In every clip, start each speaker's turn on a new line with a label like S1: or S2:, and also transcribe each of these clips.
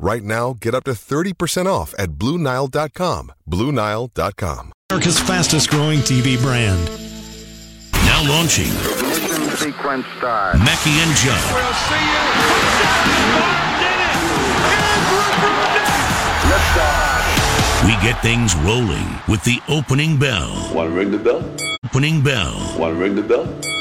S1: Right now, get up to 30% off at BlueNile.com. BlueNile.com.
S2: America's fastest growing TV brand.
S3: Now launching
S4: Ignition sequence start.
S3: Mackey and Judd. We get things rolling with the opening bell.
S5: Want to ring the bell?
S3: Opening bell.
S5: Want to ring the bell?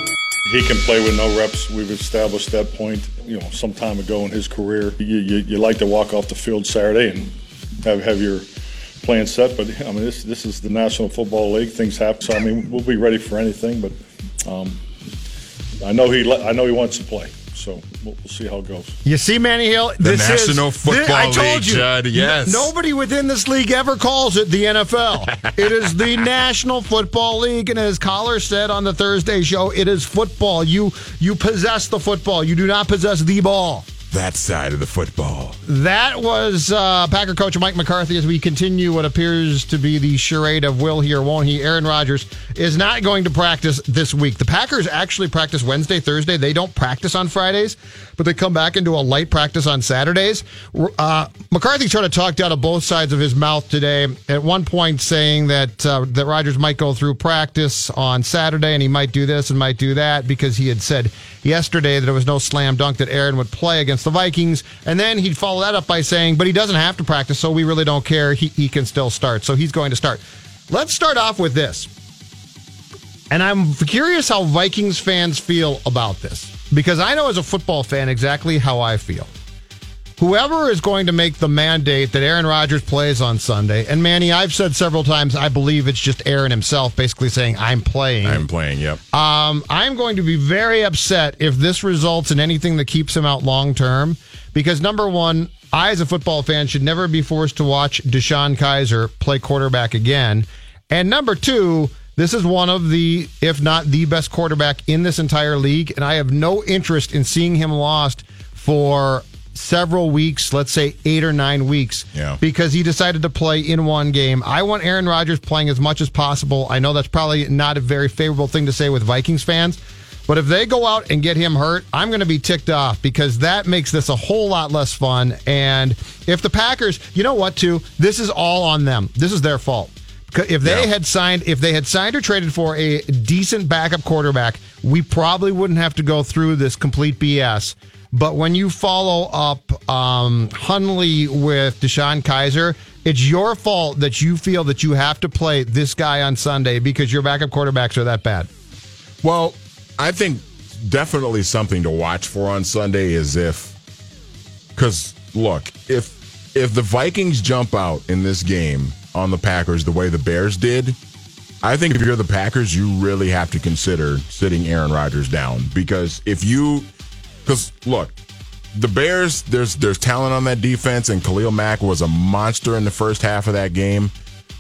S6: He can play with no reps. We've established that point, you know, some time ago in his career. You, you, you like to walk off the field Saturday and have, have your plan set, but I mean, this this is the National Football League. Things happen, so I mean, we'll be ready for anything. But um, I know he I know he wants to play, so we'll, we'll see how it goes.
S7: You see, Manny Hill,
S8: The
S7: this
S8: National
S7: is,
S8: Football
S7: I told
S8: League,
S7: you,
S8: Judd, yes.
S7: n- nobody within this league ever calls it the NFL. it is the National Football League, and as Collar said on the Thursday show, it is football. You you possess the football. You do not possess the ball.
S8: That side of the football.
S7: That was uh, Packer coach Mike McCarthy as we continue what appears to be the charade of will he or won't he. Aaron Rodgers is not going to practice this week. The Packers actually practice Wednesday, Thursday. They don't practice on Fridays, but they come back into a light practice on Saturdays. Uh, McCarthy sort of talked out of both sides of his mouth today. At one point, saying that uh, that Rodgers might go through practice on Saturday and he might do this and might do that because he had said yesterday that it was no slam dunk that Aaron would play against the Vikings. And then he'd follow that up by saying, but he doesn't have to practice, so we really don't care. He, he can still start. So he's going to start. Let's start off with this. And I'm curious how Vikings fans feel about this because I know as a football fan exactly how I feel. Whoever is going to make the mandate that Aaron Rodgers plays on Sunday, and Manny, I've said several times, I believe it's just Aaron himself basically saying, I'm playing.
S8: I'm playing, yep.
S7: Um, I'm going to be very upset if this results in anything that keeps him out long term. Because number one, I as a football fan should never be forced to watch DeShone Kizer play quarterback again. And number two, this is one of the, if not the best quarterback in this entire league, and I have no interest in seeing him lost for several weeks, let's say eight or nine weeks,
S8: Yeah.
S7: because he decided to play in one game. I want Aaron Rodgers playing as much as possible. I know that's probably not a very favorable thing to say with Vikings fans, but if they go out and get him hurt, I'm going to be ticked off because that makes this a whole lot less fun. And if the Packers, you know what, too, this is all on them. This is their fault. If they
S8: Yeah.
S7: had signed, if they had signed or traded for a decent backup quarterback, we probably wouldn't have to go through this complete BS. But when you follow up um, Hundley with DeShone Kizer, it's your fault that you feel that you have to play this guy on Sunday because your backup quarterbacks are that bad.
S8: Well, I think definitely something to watch for on Sunday is if, because look, if if the Vikings jump out in this game on the Packers the way the Bears did, I think if you're the Packers, you really have to consider sitting Aaron Rodgers down because if you, because look, the Bears, there's there's talent on that defense, and Khalil Mack was a monster in the first half of that game,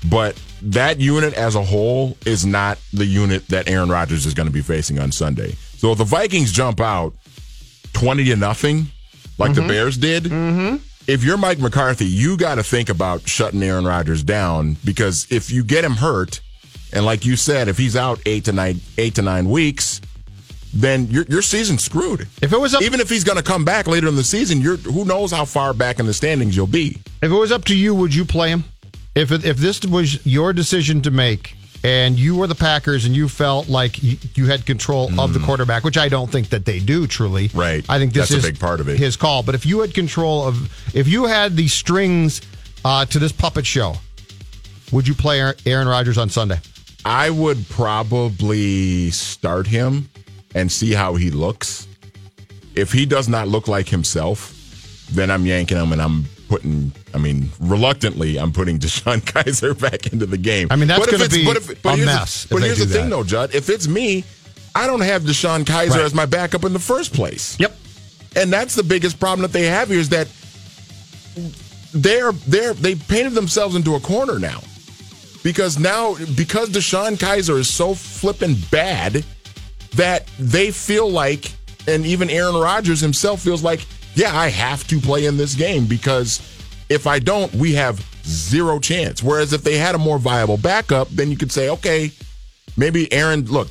S8: but that unit as a whole is not the unit that Aaron Rodgers is going to be facing on Sunday. So if the Vikings jump out twenty to nothing, like the mm-hmm. Bears did, mm-hmm. if you're Mike McCarthy, you got to think about shutting Aaron Rodgers down because if you get him hurt, and like you said, if he's out eight to nine eight to nine weeks, then your your season's screwed.
S7: If it was up,
S8: Even if he's going to come back later in the season, you're who knows how far back in the standings you'll be.
S7: if it was up to you, would you play him? If it, if this was your decision to make, and you were the Packers, and you felt like you, you had control of the quarterback, which I don't think that they do truly.
S8: Right.
S7: I think this
S8: That's a big part of it.
S7: His call, but if you had control of, if you had the strings uh, to this puppet show, would you play Aaron Rodgers on Sunday?
S8: I would probably start him and see how he looks. If he does not look like himself, then I'm yanking him and I'm putting. I mean, reluctantly, I'm putting DeShone Kizer back into the game.
S7: I mean, that's
S8: if
S7: gonna
S8: it's-
S7: be
S8: but if- but
S7: a
S8: the-
S7: mess
S8: But here's the thing,
S7: that.
S8: though, Judd. If it's me, I don't have DeShone Kizer
S7: Right.
S8: as my backup in the first place.
S7: Yep.
S8: And that's the biggest problem that they have here is that they're they're they painted themselves into a corner now. Because now because DeShone Kizer is so flippin' bad they feel like and even Aaron Rodgers himself feels like, yeah, I have to play in this game because if I don't, we have zero chance. Whereas if they had a more viable backup, then you could say, okay, maybe Aaron, look,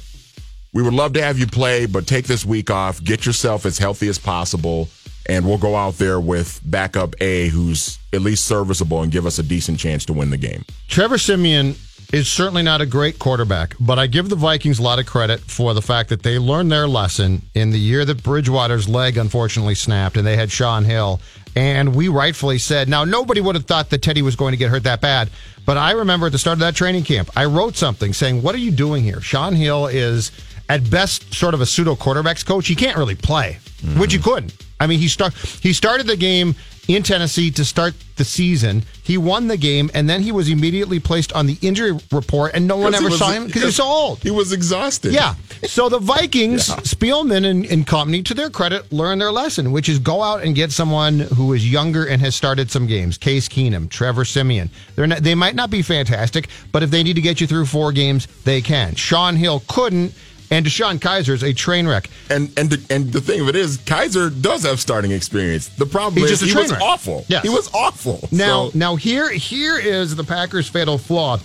S8: we would love to have you play, but take this week off, get yourself as healthy as possible, and we'll go out there with backup A who's at least serviceable and give us a decent chance to win the game.
S7: Trevor Siemian is certainly not a great quarterback, but I give the Vikings a lot of credit for the fact that they learned their lesson in the year that Bridgewater's leg unfortunately snapped and they had Shaun Hill. And we rightfully said, now nobody would have thought that Teddy was going to get hurt that bad. But I remember at the start of that training camp, I wrote something saying, What are you doing here? Shaun Hill is at best sort of a pseudo quarterbacks coach. He can't really play, mm-hmm. which he couldn't. I mean, he start he started the game in Tennessee to start the season. He won the game, and then he was immediately placed on the injury report, and no one ever
S8: was-
S7: saw him because he was so old.
S8: He was exhausted.
S7: Yeah. So the Vikings, Spielman and, and company, to their credit, learned their lesson, which is go out and get someone who is younger and has started some games. Case Keenum, Trevor Siemian. They're not, they might not be fantastic, but if they need to get you through four games, they can. Shaun Hill couldn't, and DeShone Kizer is a train wreck.
S8: And and the, and the thing of it is, Kizer does have starting experience. The problem
S7: He's
S8: is
S7: just a
S8: he
S7: train
S8: was
S7: wreck.
S8: awful.
S7: Yes.
S8: He was awful.
S7: Now,
S8: So-
S7: now here, here is the Packers' fatal flaw,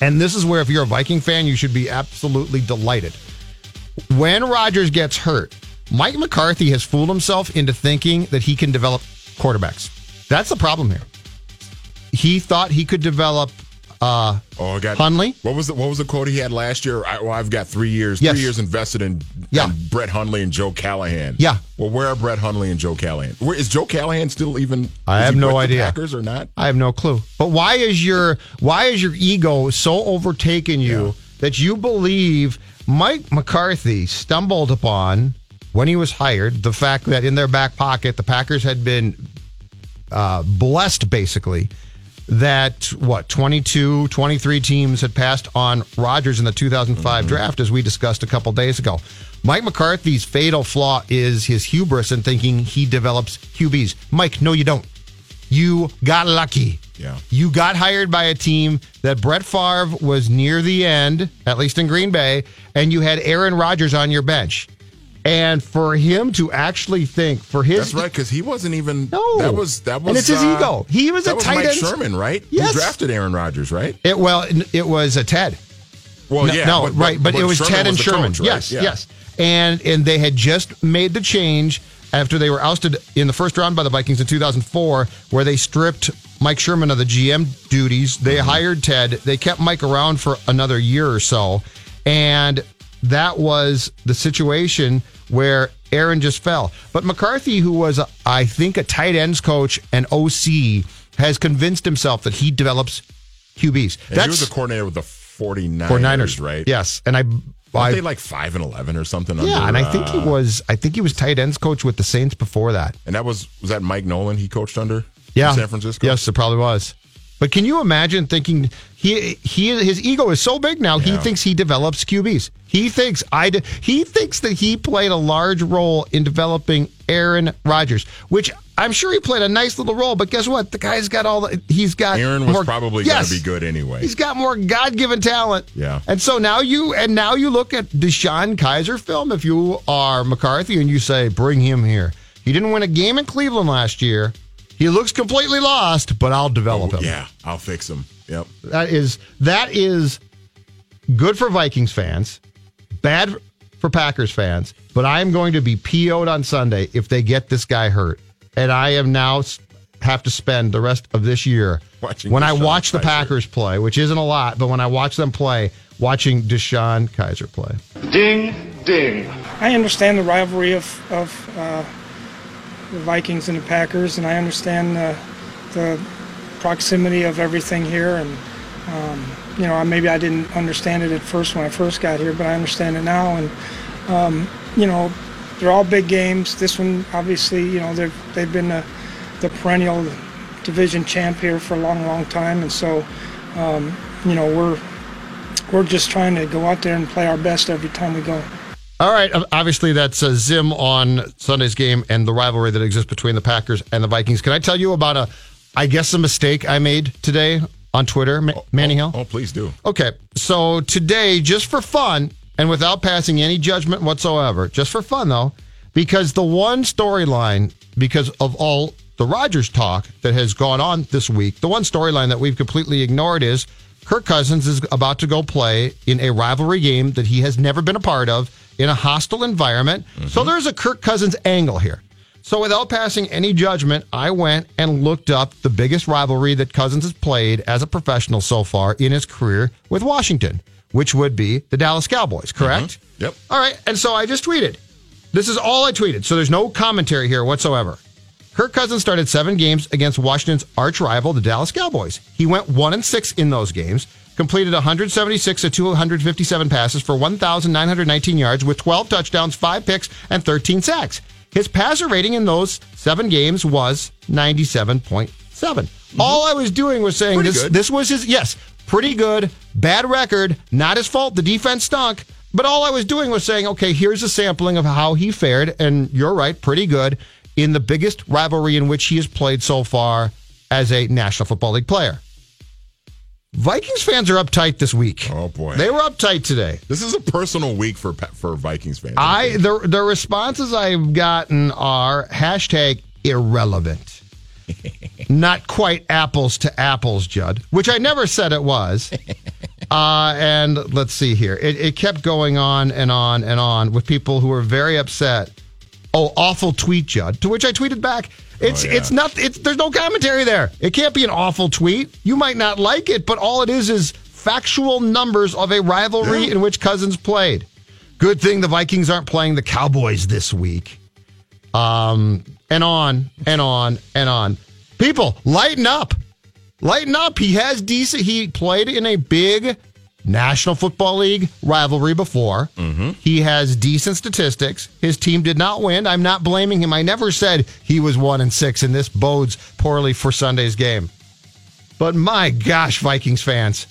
S7: and this is where, if you're a Viking fan, you should be absolutely delighted. When Rodgers gets hurt, Mike McCarthy has fooled himself into thinking that he can develop quarterbacks. That's the problem here. He thought he could develop uh,
S8: Oh, I got
S7: Hundley?
S8: What was the what was the quote he had last year? I, well, I've got three years,
S7: Yes.
S8: three years invested in,
S7: Yeah.
S8: in Brett Hundley and Joe Callahan.
S7: Yeah.
S8: Well, where are Brett Hundley and Joe Callahan? Where is Joe Callahan still even?
S7: I have no idea.
S8: Packers or not?
S7: I have no clue. But why is your why is your ego so overtaken you that you believe Mike McCarthy stumbled upon when he was hired the fact that in their back pocket the Packers had been uh, blessed basically that what 22 23 teams had passed on Rodgers in the 2005 mm-hmm. draft as we discussed a couple days ago. Mike McCarthy's fatal flaw is his hubris in thinking he develops QBs. Mike, no you don't. You got lucky.
S8: Yeah.
S7: You got hired by a team that Brett Favre was near the end, at least in Green Bay, and you had Aaron Rodgers on your bench. And for him to actually think, for his
S8: That's right, because he wasn't even.
S7: No.
S8: that was that was.
S7: And it's his
S8: uh,
S7: ego. He was a
S8: was
S7: tight
S8: Mike
S7: end.
S8: Sherman, right?
S7: Yes.
S8: Who drafted Aaron Rodgers, right?
S7: It well, it was a Ted.
S8: Well,
S7: no,
S8: yeah,
S7: no, right, but, it was
S8: Sherman
S7: Ted and
S8: the
S7: Sherman.
S8: coach, right?
S7: Yes,
S8: Yeah.
S7: yes, and and they had just made the change after they were ousted in the first round by the Vikings in 2004, where they stripped Mike Sherman of the GM duties. They
S8: Mm-hmm.
S7: hired Ted. They kept Mike around for another year or so, and that was the situation where Aaron just fell. But McCarthy, who was, I think, a tight ends coach and OC, has convinced himself that he develops QBs.
S8: And he was a coordinator with the 49ers,
S7: 49ers,
S8: right?
S7: Yes, and I,
S8: Weren't
S7: I
S8: they like five and eleven or something?
S7: yeah,
S8: under,
S7: and I think he
S8: uh,
S7: was, I think he was tight ends coach with the Saints before that.
S8: And that was was that Mike Nolan he coached under?
S7: Yeah,
S8: in San Francisco.
S7: Yes, it probably was. But can you imagine thinking he he his ego is so big now he thinks he develops QBs. He thinks I de- he thinks that he played a large role in developing Aaron Rodgers, which I'm sure he played a nice little role. But guess what? The guy's got all the he's got
S8: Aaron was
S7: more-
S8: probably
S7: Yes.
S8: going to be good anyway.
S7: He's got more God given talent.
S8: Yeah.
S7: And so now you and now you look at DeShone Kizer film. If you are McCarthy and you say, bring him here. He didn't win a game in Cleveland last year. He looks completely lost, but I'll develop him.
S8: Oh, yeah, I'll fix him. Yep.
S7: That is that is good for Vikings fans, bad for Packers fans. But I am going to be PO'd on Sunday if they get this guy hurt, and I am now have to spend the rest of this year
S8: Watching
S7: when I
S8: DeShone
S7: watch the Packers play, which isn't a lot, but when I watch them play, watching DeShone Kizer play.
S5: Ding, ding.
S9: I understand the rivalry of, of uh, the Vikings and the Packers, and I understand the, the proximity of everything here. And um, you know, maybe I didn't understand it at first when I first got here, but I understand it now. And um, you know, they're all big games. This one, obviously, you know, they've they've been the, the perennial division champ here for a long, long time, and so, um, you know, we're we're just trying to go out there and play our best every time we go.
S7: All right. Obviously, that's a Zim on Sunday's game and the rivalry that exists between the Packers and the Vikings. Can I tell you about a, I guess, a mistake I made today on Twitter, Ma- oh, oh, Manny Hill?
S8: Oh, please do.
S7: Okay. So today, just for fun and without passing any judgment whatsoever, just for fun though, because the one storyline, because of all the Rodgers talk that has gone on this week, the one storyline that we've completely ignored is Kirk Cousins is about to go play in a rivalry game that he has never been a part of in a hostile environment. Mm-hmm. So there's a Kirk Cousins angle here. So without passing any judgment, I went and looked up the biggest rivalry that Cousins has played as a professional so far in his career with Washington, which would be the Dallas Cowboys, correct?
S8: Mm-hmm. Yep.
S7: All right. And so I just tweeted. This is all I tweeted. So there's no commentary here whatsoever. Kirk Cousins started seven games against Washington's arch rival, the Dallas Cowboys. He went one and six in those games, completed 176 of 257 passes for 1,919 yards with 12 touchdowns, five picks, and 13 sacks. His passer rating in those seven games was 97.7. Mm-hmm. All I was doing was saying this, this was his, yes, pretty good, bad record, not his fault. The defense stunk. But all I was doing was saying, okay, here's a sampling of how he fared. And you're right, pretty good in the biggest rivalry in which he has played so far as a National Football League player. Vikings fans are uptight this week.
S8: Oh boy,
S7: they were uptight today.
S8: This is a personal week for for Vikings fans.
S7: I the the responses I've gotten are hashtag irrelevant, not quite apples to apples, Judd, which I never said it was. Uh, and let's see here, it, it kept going on and on and on with people who were very upset oh, awful tweet, Judd. To which I tweeted back, it's oh, yeah. it's not it's there's no commentary there. It can't be an awful tweet. You might not like it, but all it is is factual numbers of a rivalry yeah. in which Cousins played. Good thing the Vikings aren't playing the Cowboys this week. Um, and on and on and on. People, lighten up. Lighten up. He has decent. He played in a big National Football League rivalry before. Mm-hmm. He has decent statistics. His team did not win. I'm not blaming him. I never said he was one and six, and this bodes poorly for Sunday's game. But my gosh, Vikings fans,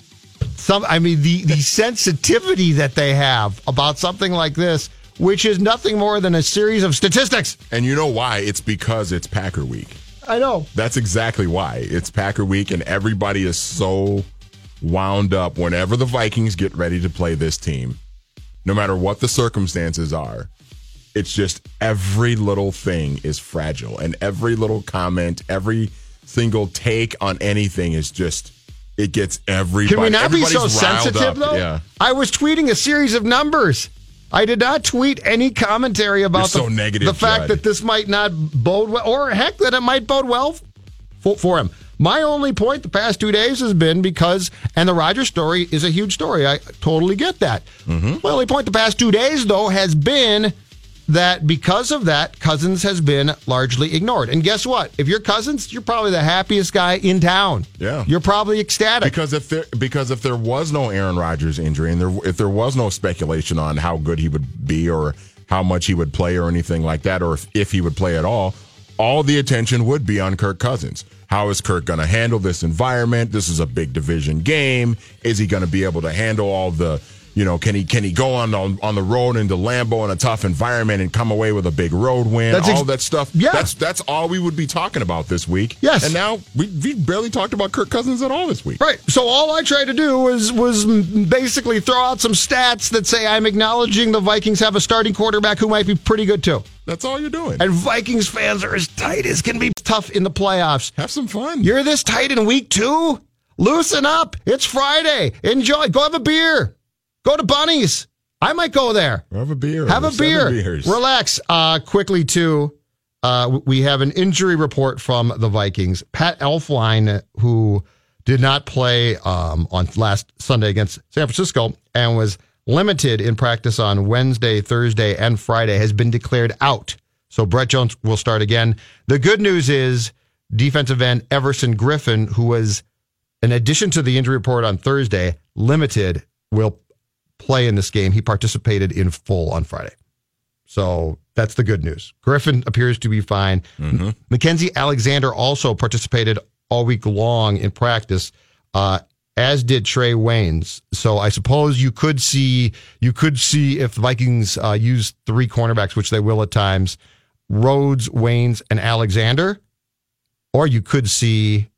S7: some I mean the the sensitivity that they have about something like this, which is nothing more than a series of statistics.
S8: And you know why? It's because it's Packer week.
S7: I know.
S8: That's exactly why. It's Packer week and everybody is so wound up whenever the Vikings get ready to play this team, no matter what the circumstances are. It's just every little thing is fragile, and every little comment, every single take on anything is just it gets everybody.
S7: Can we not be so sensitive
S8: up.
S7: though?
S8: Yeah.
S7: I was tweeting a series of numbers. I did not tweet any commentary about
S8: the,
S7: negative, the fact
S8: Judd.
S7: that this might not bode well, or heck, that it might bode well for, for him. My only point the past two days has been because, and the Rodgers story is a huge story. I totally get that. Mm-hmm. My only point the past two days, though, has been that because of that, Cousins has been largely ignored. And guess what? If you're Cousins, you're probably the happiest guy in town.
S8: Yeah,
S7: you're probably ecstatic
S8: because if there because if there was no Aaron Rodgers injury and there if there was no speculation on how good he would be or how much he would play or anything like that, or if, if he would play at all, all the attention would be on Kirk Cousins. How is Kirk going to handle this environment? This is a big division game. Is he going to be able to handle all the, you know, can he can he go on on, on the road into Lambeau in a tough environment and come away with a big road win? That's ex- all that stuff.
S7: Yeah,
S8: that's that's all we would be talking about this week.
S7: Yes,
S8: and now we we barely talked about Kirk Cousins at all this week.
S7: Right. So all I tried to do was was basically throw out some stats that say I'm acknowledging the Vikings have a starting quarterback who might be pretty good too.
S8: That's all you're doing.
S7: And Vikings fans are as tight as can be tough in the playoffs.
S8: Have some fun.
S7: You're this tight in week two? Loosen up. It's Friday. Enjoy. Go have a beer. Go to Bunny's. I might go there.
S8: Have a beer.
S7: Have a beer. Relax. Uh, quickly, too, uh, we have an injury report from the Vikings. Pat Elflein, who did not play um, on last Sunday against San Francisco and was limited in practice on Wednesday, Thursday, and Friday, has been declared out. So Brett Jones will start again. The good news is defensive end Everson Griffen, who was in addition to the injury report on Thursday, limited will play in this game. He participated in full on Friday. So that's the good news. Griffen appears to be fine.
S8: Mm-hmm.
S7: Mackensie Alexander also participated all week long in practice, uh, as did Trae Waynes. So I suppose you could see you could see if the Vikings uh, use three cornerbacks, which they will at times, Rhodes, Waynes, and Alexander, or you could see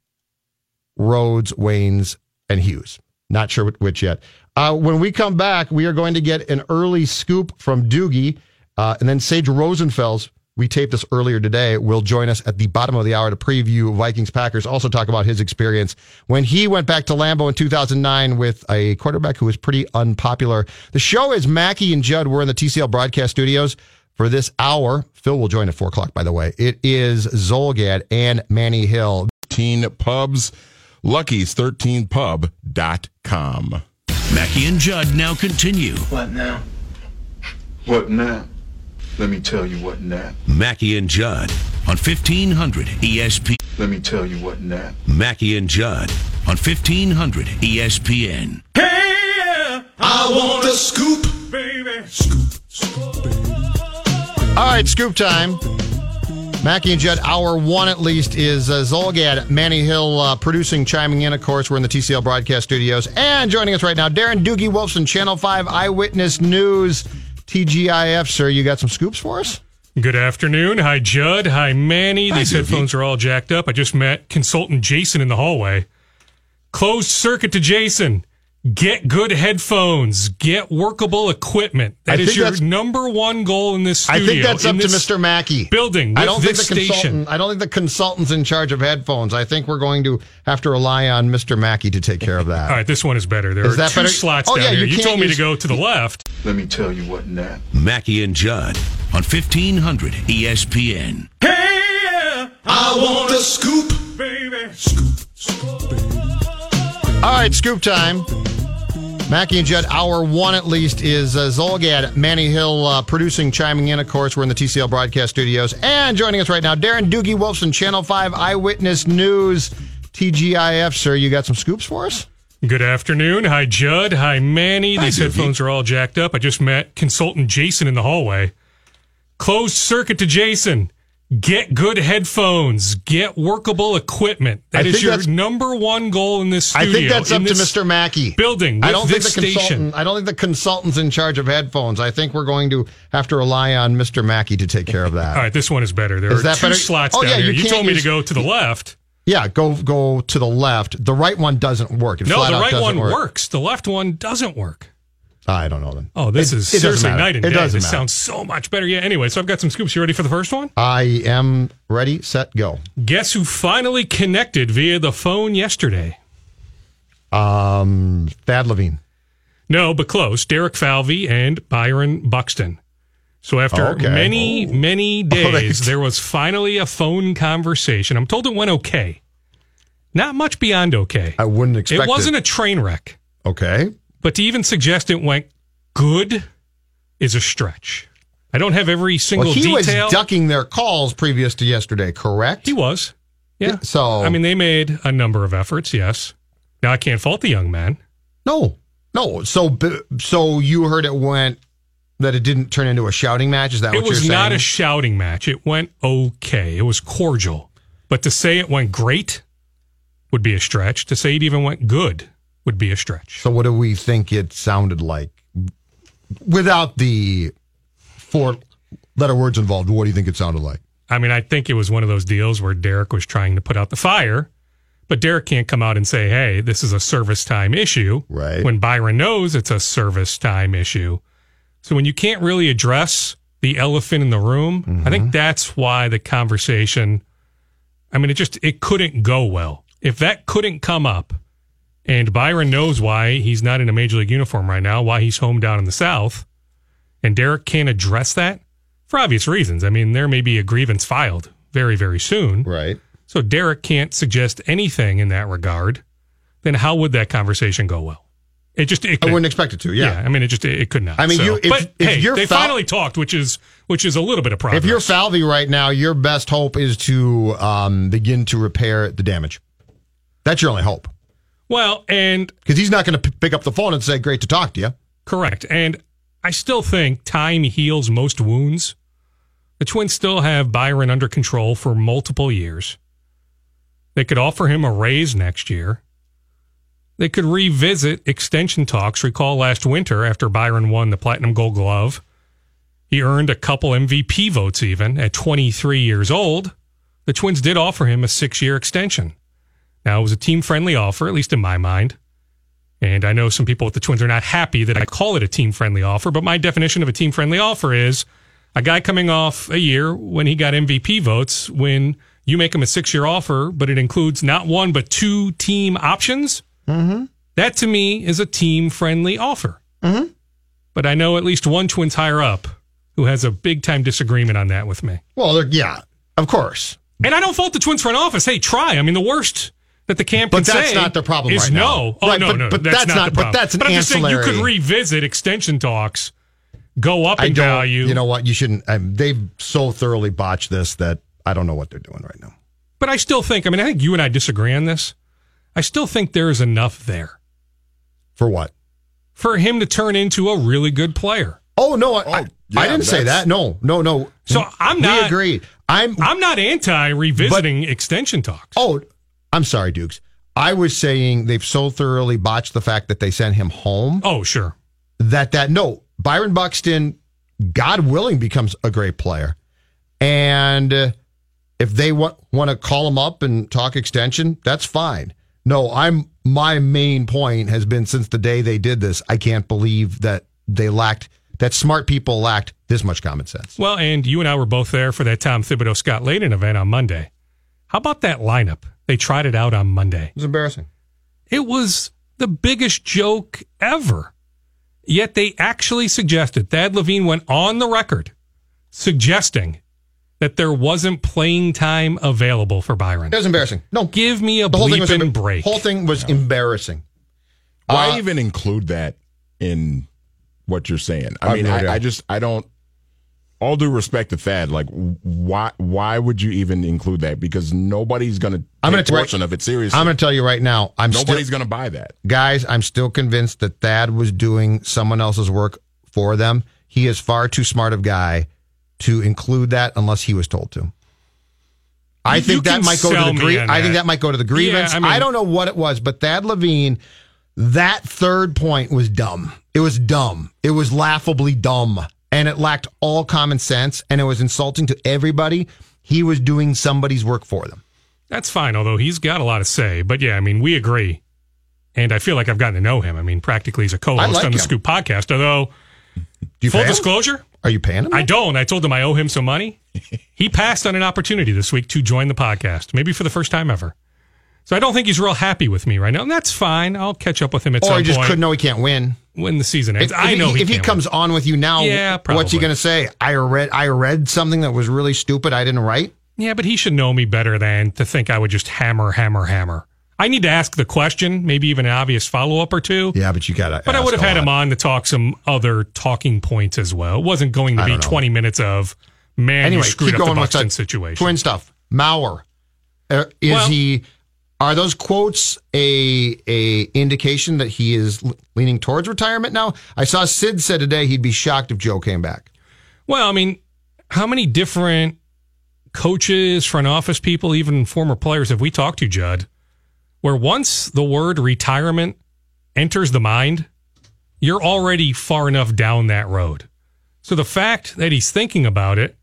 S7: Rhodes, Waynes, and Hughes. Not sure which yet. Uh, when we come back, we are going to get an early scoop from Doogie, uh, and then Sage Rosenfels. We taped this earlier today. Will join us at the bottom of the hour to preview Vikings Packers. Also talk about his experience when he went back to Lambeau in 2009 with a quarterback who was pretty unpopular. The show is Mackey and Judd. We're in the TCL broadcast studios for this hour. Phil will join at four o'clock. By the way, it is Zulgad and Manny Hill.
S8: Teen Pubs, Lucky's13pub.com.
S3: Mackey and Judd now continue.
S5: What now? What now? Let me tell you what now.
S3: Mackey and Judd on 1500 ESP.
S5: Let me tell you what now.
S3: Mackey and Judd on 1500 ESPN. Hey!
S10: I want a scoop, baby. Scoop, scoop, baby.
S7: All right, scoop time. Mackey and Judd, hour one at least is uh, Zulgad, Manny Hill uh, producing, chiming in. Of course, we're in the TCL broadcast studios. And joining us right now, Darren Doogie Wolfson, Channel 5 Eyewitness News, TGIF. Sir, you got some scoops for us?
S11: Good afternoon. Hi, Judd. Hi, Manny.
S7: Hi,
S11: These
S7: Doogie.
S11: headphones are all jacked up. I just met consultant Jason in the hallway. Closed circuit to Jason. Get good headphones. Get workable equipment.
S7: I
S11: That is
S7: think
S11: your
S7: that's-
S11: number one goal in this studio.
S7: I think that's up to Mr. Mackey.
S11: Building. With
S7: I don't think the
S11: station.
S7: consultant. I don't think the consultant's in charge of headphones. I think we're going to have to rely on Mr. Mackey to take care of that.
S11: All right, this one is better. There
S7: Is
S11: are
S7: that
S11: two
S7: better?
S11: slots
S7: Oh,
S11: down
S7: yeah,
S11: here.
S7: you
S11: You,
S7: can't
S11: told me to go to the left.
S5: Let me tell you what now.
S3: Mackey and Judd on 1500 ESPN. Hey!
S10: I want a scoop, baby. Scoop, scoop, baby.
S7: All right, scoop time. Mackey and Judd, hour one at least is uh, Zulgad, Manny Hill uh, producing, chiming in. Of course, we're in the TCL broadcast studios. And joining us right now, Darren Doogie Wolfson, Channel 5 Eyewitness News, TGIF. Sir, you got some scoops for us?
S11: Good afternoon. Hi, Judd. Hi, Manny.
S7: Hi,
S11: These
S7: Doogie.
S11: headphones are all jacked up. I just met consultant Jason in the hallway. Closed circuit to Jason. Get good headphones. Get workable equipment. That is your number one goal in this studio.
S7: I think that's up to Mr. Mackey.
S11: Building.
S7: I don't think the
S11: station.
S7: consultant. I don't think the consultant's in charge of headphones. I think we're going to have to rely on Mr. Mackey to take care of that.
S11: All right, this one is better. There
S7: Is
S11: are
S7: that
S11: two
S7: better?
S11: slots
S7: Oh,
S11: down
S7: yeah,
S11: here.
S7: you
S11: You, told me to go to the left.
S7: Yeah, go go to the left. The right one doesn't work. It
S11: No, the right one
S7: work.
S11: works. The left one doesn't work.
S7: I don't know then.
S11: Oh, this
S7: It-
S11: is
S7: it
S11: seriously night and
S7: It
S11: day.
S7: doesn't
S11: This
S7: matter.
S11: sounds so much better. Yeah, anyway, so I've got some scoops. You ready for the first one?
S7: I am ready, set, go.
S11: Guess who finally connected via the phone yesterday?
S7: Um, Thad Levine.
S11: No, but close. Derek Falvey and Byron Buxton. So after
S7: Okay.
S11: Many, many days, there was finally a phone conversation. I'm told it went okay. Not much beyond okay.
S7: I wouldn't expect
S11: it. It wasn't a train wreck,
S7: okay.
S11: But to even suggest it went good is a stretch. I don't have every single
S7: Well, he
S11: detail.
S7: was ducking their calls previous to yesterday, correct?
S11: He was. Yeah.
S7: So
S11: I mean, they made a number of efforts, yes. Now, I can't fault the young man.
S7: no, no. So, so you heard it went that it didn't turn into a shouting match. Is that
S11: It was not a shouting match. It went okay. It was cordial. But to say it went great would be a stretch. To say it even went good would be a stretch.
S7: so, what do we think it sounded like without the four letter words involved? What do you think it sounded like?
S11: I mean, I think it was one of those deals where Derek was trying to put out the fire, but Derek can't come out and say, hey, this is a service time issue.
S7: Right.
S11: When Byron knows it's a service time issue. So when you can't really address the elephant in the room, I
S7: Mm-hmm.
S11: think that's why the conversation, I mean, it just, it couldn't go well. If that couldn't come up and Byron knows why he's not in a major league uniform right now, why he's home down in the South, and Derek can't address that for obvious reasons. I mean, there may be a grievance filed very, very soon.
S7: Right.
S11: So Derek can't suggest anything in that regard. Then how would that conversation go well? It just it
S7: I wouldn't expect it to. Yeah.
S11: I mean, it just it, it could not.
S7: I mean,
S11: So-
S7: you- if-
S11: but
S7: if
S11: hey,
S7: you're
S11: they
S7: fol-
S11: finally talked, which is which is a little bit of progress.
S7: If you're Falvey right now, your best hope is to um, begin to repair the damage. That's your only hope.
S11: Well, and
S7: because he's not going to p- pick up the phone and say, "Great to talk to you."
S11: correct. And I still think time heals most wounds. The Twins still have Byron under control for multiple years. They could offer him a raise next year. They could revisit extension talks. Recall last winter after Byron won the Platinum Gold Glove. He earned a couple MVP votes even at 23 years old. The Twins did offer him a six year extension. Now, it was a team friendly offer, at least in my mind. And I know some people with the Twins are not happy that I call it a team friendly offer, but my definition of a team friendly offer is a guy coming off a year when he got MVP votes, when you make him a six year offer, but it includes not one, but two team options.
S7: Mm-hmm.
S11: That to me is a team friendly offer.
S7: Mm-hmm.
S11: But I know at least one Twins higher up who has a big time disagreement on that with me.
S7: Well, yeah, of course.
S11: And I don't fault the Twins front office. Hey, try. I mean, the worst that the camp
S7: But that's
S11: say
S7: not the problem
S11: is
S7: right now.
S11: no. Oh
S7: Right,
S11: no,
S7: but-
S11: no,
S7: but
S11: that's,
S7: that's
S11: not,
S7: not-
S11: the
S7: but that's an
S11: but I'm just saying you could revisit extension talks, go up
S7: I
S11: in
S7: don't.
S11: value.
S7: You know what? You shouldn't. Um, they've so thoroughly botched this that I don't know what they're doing right now.
S11: But I still think. I mean, I think you and I disagree on this. I still think there is enough there
S7: For what?
S11: for him to turn into a really good player.
S7: Oh no, I, I,
S8: yeah,
S7: I didn't say that. No, no, no.
S11: So I'm not.
S7: we agree. I'm.
S11: I'm not anti revisiting extension talks.
S7: Oh, I'm sorry, Dukes. I was saying they've so thoroughly botched the fact that they sent him home
S11: Oh, sure.
S7: that that no Byron Buxton, God willing, becomes a great player, and uh, if they want want to call him up and talk extension, that's fine. No, I'm my main point has been since the day they did this. I can't believe that they lacked that smart people lacked this much common sense.
S11: Well, and you and I were both there for that Tom Thibodeau Scott Layden event on Monday. How about that lineup? They tried it out on Monday.
S7: It was embarrassing.
S11: It was the biggest joke ever. Yet they actually suggested, Thad Levine went on the record suggesting that there wasn't playing time available for Byron.
S7: It was embarrassing. No,
S11: Give me a
S7: the whole thing was
S11: bleeping
S7: embar-
S11: break.
S7: whole thing was embarrassing.
S8: Why
S7: Uh,
S8: even include that in what you're saying?
S7: I
S8: I mean,
S7: no.
S8: I, I just I don't. All due respect to Thad, like why why would you even include that? Because nobody's going to
S7: I'm gonna
S8: a portion of it seriously.
S7: I'm going to tell you right now. I'm
S8: Nobody's
S7: still,
S8: going to buy that.
S7: guys. I'm still convinced that Thad was doing someone else's work for them. He is far too smart of guy to include that unless he was told to. I
S11: You-
S7: think that might go to the
S11: me
S7: grie-
S11: on
S7: I think
S11: that.
S7: that might go to the grievance.
S11: I
S7: I,
S11: mean-
S7: don't know what it was, but Thad Levine, that third point was dumb. It was dumb. It was laughably dumb, and it lacked all common sense, and it was insulting to everybody. He was doing somebody's work for them.
S11: That's fine, although he's got a lot to say. But yeah, I mean, we agree. And I feel like I've gotten to know him. I mean, practically he's a co host
S7: like
S11: on the
S7: him.
S11: Scoop podcast. Although,
S7: Do you
S11: full
S7: pay him?
S11: disclosure,
S7: Are you paying him?
S11: I don't. I told him I owe him some money. He passed on an opportunity this week to join the podcast, maybe for the first time ever. So I don't think he's real happy with me right now. And that's fine. I'll catch up with him at
S7: or
S11: some point.
S7: Or he just couldn't know he can't win.
S11: When the season ends.
S7: If,
S11: I
S7: if
S11: know
S7: he, if he
S11: can't
S7: comes
S11: win.
S7: on with you now,
S11: Yeah,
S7: what's he going to say? I read I read something that was really stupid. I didn't write.
S11: Yeah, but he should know me better than to think I would just hammer, hammer, hammer. I need to ask the question, maybe even an obvious follow up or two.
S7: Yeah, but you got to.
S11: But I would have had him on to talk some other talking points as well. It wasn't going to be
S7: know.
S11: 20 minutes of, man,
S7: Anyway,
S11: you screwed up the Buxton situation.
S7: Twin stuff. Mauer. Uh, is
S11: Well-
S7: he? Are those quotes a a indication that he is leaning towards retirement now? I saw Sid said today he'd be shocked if Joe came back.
S11: Well, I mean, how many different coaches, front office people, even former players have we talked to, Judd, where once the word retirement enters the mind, you're already far enough down that road. So the fact that he's thinking about it,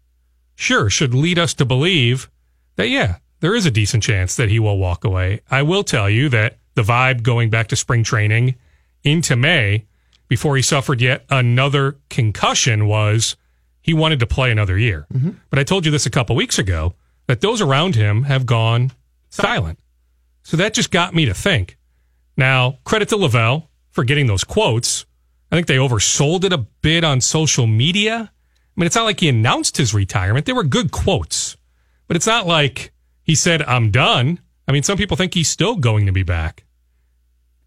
S11: sure, should lead us to believe that, yeah, there is a decent chance that he will walk away. I will tell you that the vibe going back to spring training into May before he suffered yet another concussion was he wanted to play another year. Mm-hmm. But I told you this a couple weeks ago that those around him have gone silent. So that just got me to think. Now, credit to Lavelle for getting those quotes. I think they oversold it a bit on social media. I mean, it's not like he announced his retirement. They were good quotes, but it's not like he said, I'm done. I mean, some people think he's still going to be back.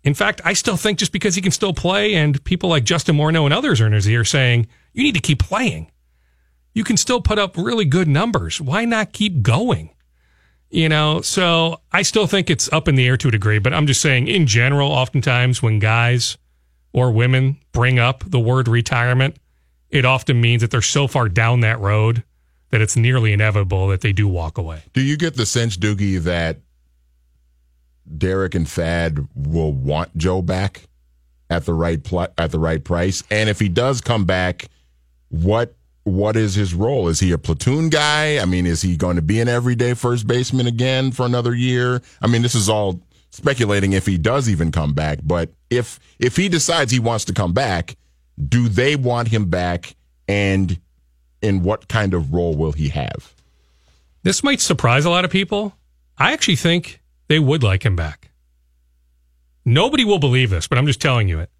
S11: In fact, I still think just because he can still play and people like Justin Morneau and others are in his ear saying, you need to keep playing. You can still put up really good numbers. Why not keep going? You know, so I still think it's up in the air to a degree, but I'm just saying in general, oftentimes when guys or women bring up the word retirement, it often means that they're so far down that road that it's nearly inevitable that they do walk away.
S8: Do you get the sense, Doogie, that Derek and Thad will want Joe back at the right pl- at the right price? And if he does come back, what what is his role? Is he a platoon guy? I mean, is he going to be an everyday first baseman again for another year? I mean, this is all speculating if he does even come back. But if if he decides he wants to come back, do they want him back? And in what kind of role will he have?
S11: This might surprise a lot of people. I actually think they would like him back. Nobody will believe this, but I'm just telling you it.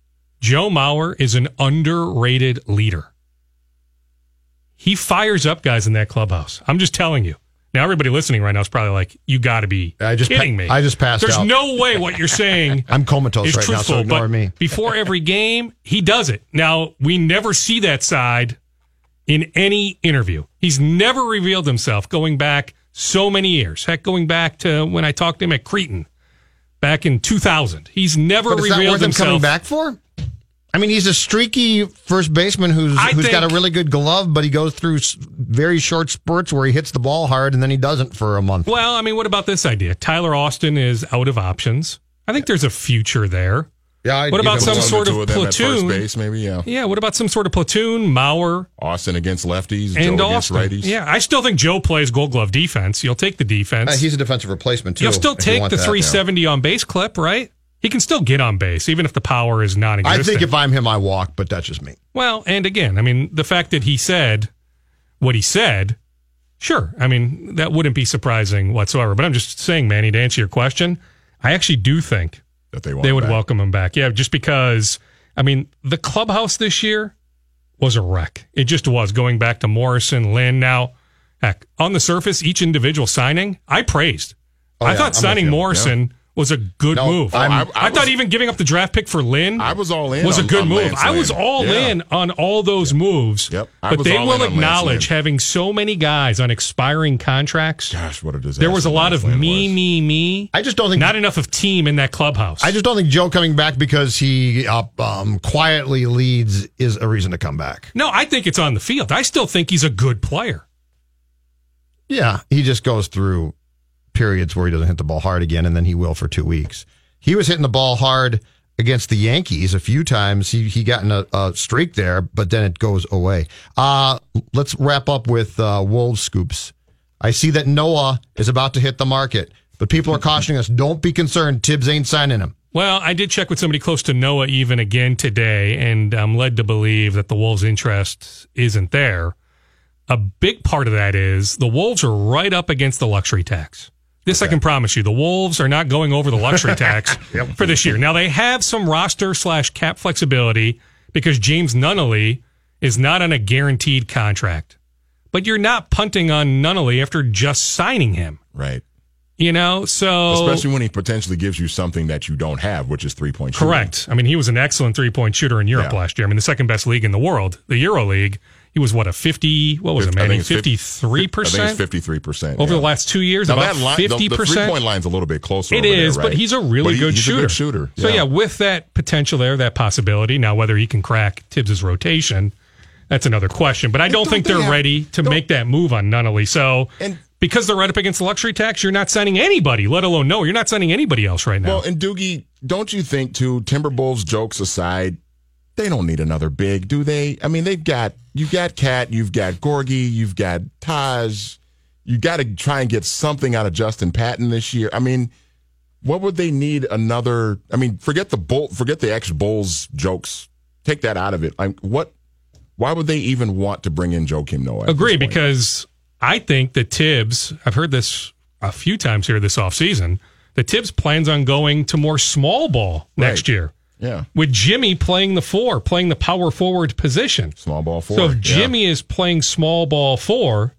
S11: Joe Mauer is an underrated leader. He fires up guys in that clubhouse. I'm just telling you. Now everybody listening right now is probably like, "You got to be
S7: I just
S11: kidding
S7: pa-
S11: me."
S7: I just passed
S11: There's
S7: out.
S11: no way what you're saying.
S7: I'm comatose
S11: is
S7: right now, so ignore
S11: but
S7: me.
S11: Before every game, he does it. Now we never see that side in any interview. He's never revealed himself going back so many years. Heck, going back to when I talked to him at Cretin back in 2000. He's never
S7: But is that
S11: revealed
S7: worth him
S11: himself.
S7: coming back for? I mean, he's a streaky first baseman who's
S11: I
S7: who's got a really good glove, but he goes through very short spurts where he hits the ball hard and then he doesn't for a month.
S11: Well, I mean, what about this idea? Tyler Austin is out of options. I think there's a future there.
S7: Yeah. I'd
S11: What about some
S7: him
S8: One
S7: one.
S8: or
S11: sort of
S8: at
S11: platoon?
S8: base, maybe. Yeah.
S11: Yeah, what about some sort of platoon, Mauer
S8: Austin against lefties,
S11: and
S8: Joe against righties.
S11: Yeah, I still think Joe plays gold glove defense. You'll take the defense.
S7: Uh, he's a defensive replacement too.
S11: You'll still
S7: if you
S11: take the
S7: that, yeah.
S11: 370 on base clip, right? He can still get on base, even if the power is non
S7: I think if I'm him, I walk, but that's just me.
S11: Well, and again, I mean, the fact that he said what he said, sure. I mean, that wouldn't be surprising whatsoever. But I'm just saying, Manny, to answer your question, I actually do think
S8: That they want
S11: they would
S8: back.
S11: welcome him back. Yeah, just because, I mean, the clubhouse this year was a wreck. It just was going back to Morrison, Lynn. Now, heck, on the surface, each individual signing, I praised.
S7: Oh,
S11: I
S7: yeah,
S11: thought
S7: I'm
S11: signing. Morrison was a good
S7: No,
S11: move. I,
S8: I- I
S11: thought
S8: was-
S11: even giving up the draft pick for Lynn
S8: I was all in.
S11: was a good
S8: on
S11: move.
S8: Lance
S11: I was all
S8: Yeah.
S11: in on all those moves.
S8: Yep. I
S11: But they will acknowledge having so many guys on expiring contracts.
S8: Gosh, what a disaster!
S11: There was a lot
S8: Lance
S11: of me,
S8: was.
S11: me, me.
S7: I just don't think
S11: Not enough of team in that clubhouse.
S7: I just don't think Joe coming back because he uh, um, quietly leads is a reason to come back.
S11: no, I think it's on the field. I still think he's a good player.
S7: Yeah, he just goes through periods where he doesn't hit the ball hard again, and then he will for two weeks. He was hitting the ball hard against the Yankees a few times. He he got in a, a streak there, but then it goes away. Uh let's wrap up with uh, Wolves scoops. I see that Noah is about to hit the market, but people are cautioning us: don't be concerned. Thibs ain't signing him.
S11: Well, I did check with somebody close to Noah even again today, and I'm led to believe that the Wolves' interest isn't there. A big part of that is the Wolves are right up against the luxury tax. This I can promise you. The Wolves are not going over the luxury tax for this year. Now they have some roster slash cap flexibility because James Nunnally is not on a guaranteed contract. But you're not punting on Nunnally after just signing him.
S8: Right.
S11: You know, so
S8: Especially when he potentially gives you something that you don't have, which is three point shooting.
S11: Correct. I mean, he was an excellent three point shooter in Europe
S8: Yeah.
S11: last year. I mean, the second best league in the world, the Euro League. He was what a fifty. What was it,
S8: I
S11: man?
S8: think it's 50
S11: Fifty three
S8: I think it's
S11: percent
S8: fifty three percent
S11: over the last two years.
S8: Now
S11: about
S8: that line, the-
S11: fifty
S8: the, three
S11: percent.
S8: point line's a little bit closer.
S11: It
S8: over there,
S11: is, but
S8: right?
S11: he's a really
S8: he-
S11: good
S8: he's
S11: shooter.
S8: A good shooter.
S11: So yeah, with that potential there, that possibility. Now, whether he can crack Thibs's rotation, that's another question. But I don't,
S8: don't
S11: think
S8: they
S11: they're
S8: have-
S11: ready to make that move on Nunnally. So.
S8: And-
S11: because they're right up against the luxury tax, you're not signing anybody, let alone no, you're not signing anybody else right now.
S8: Well, and Doogie, don't you think too? Timberwolves jokes aside, they don't need another big, do they? I mean, they've got you've got Cat, you've got Gorgui, you've got Taj. You got to try and get something out of Justin Patton this year. I mean, what would they need another? I mean, forget the bull, forget the ex Bulls jokes. Take that out of it. Like, what? Why would they even want to bring in Joakim Noah?
S11: Agree, because I think that Thibs, I've heard this a few times here this offseason, that Thibs plans on going to more small ball next
S8: Right.
S11: year.
S8: Yeah,
S11: With Jimmy playing the four, playing the power forward position.
S8: small ball four.
S11: So if
S8: yeah.
S11: Jimmy is playing small ball four,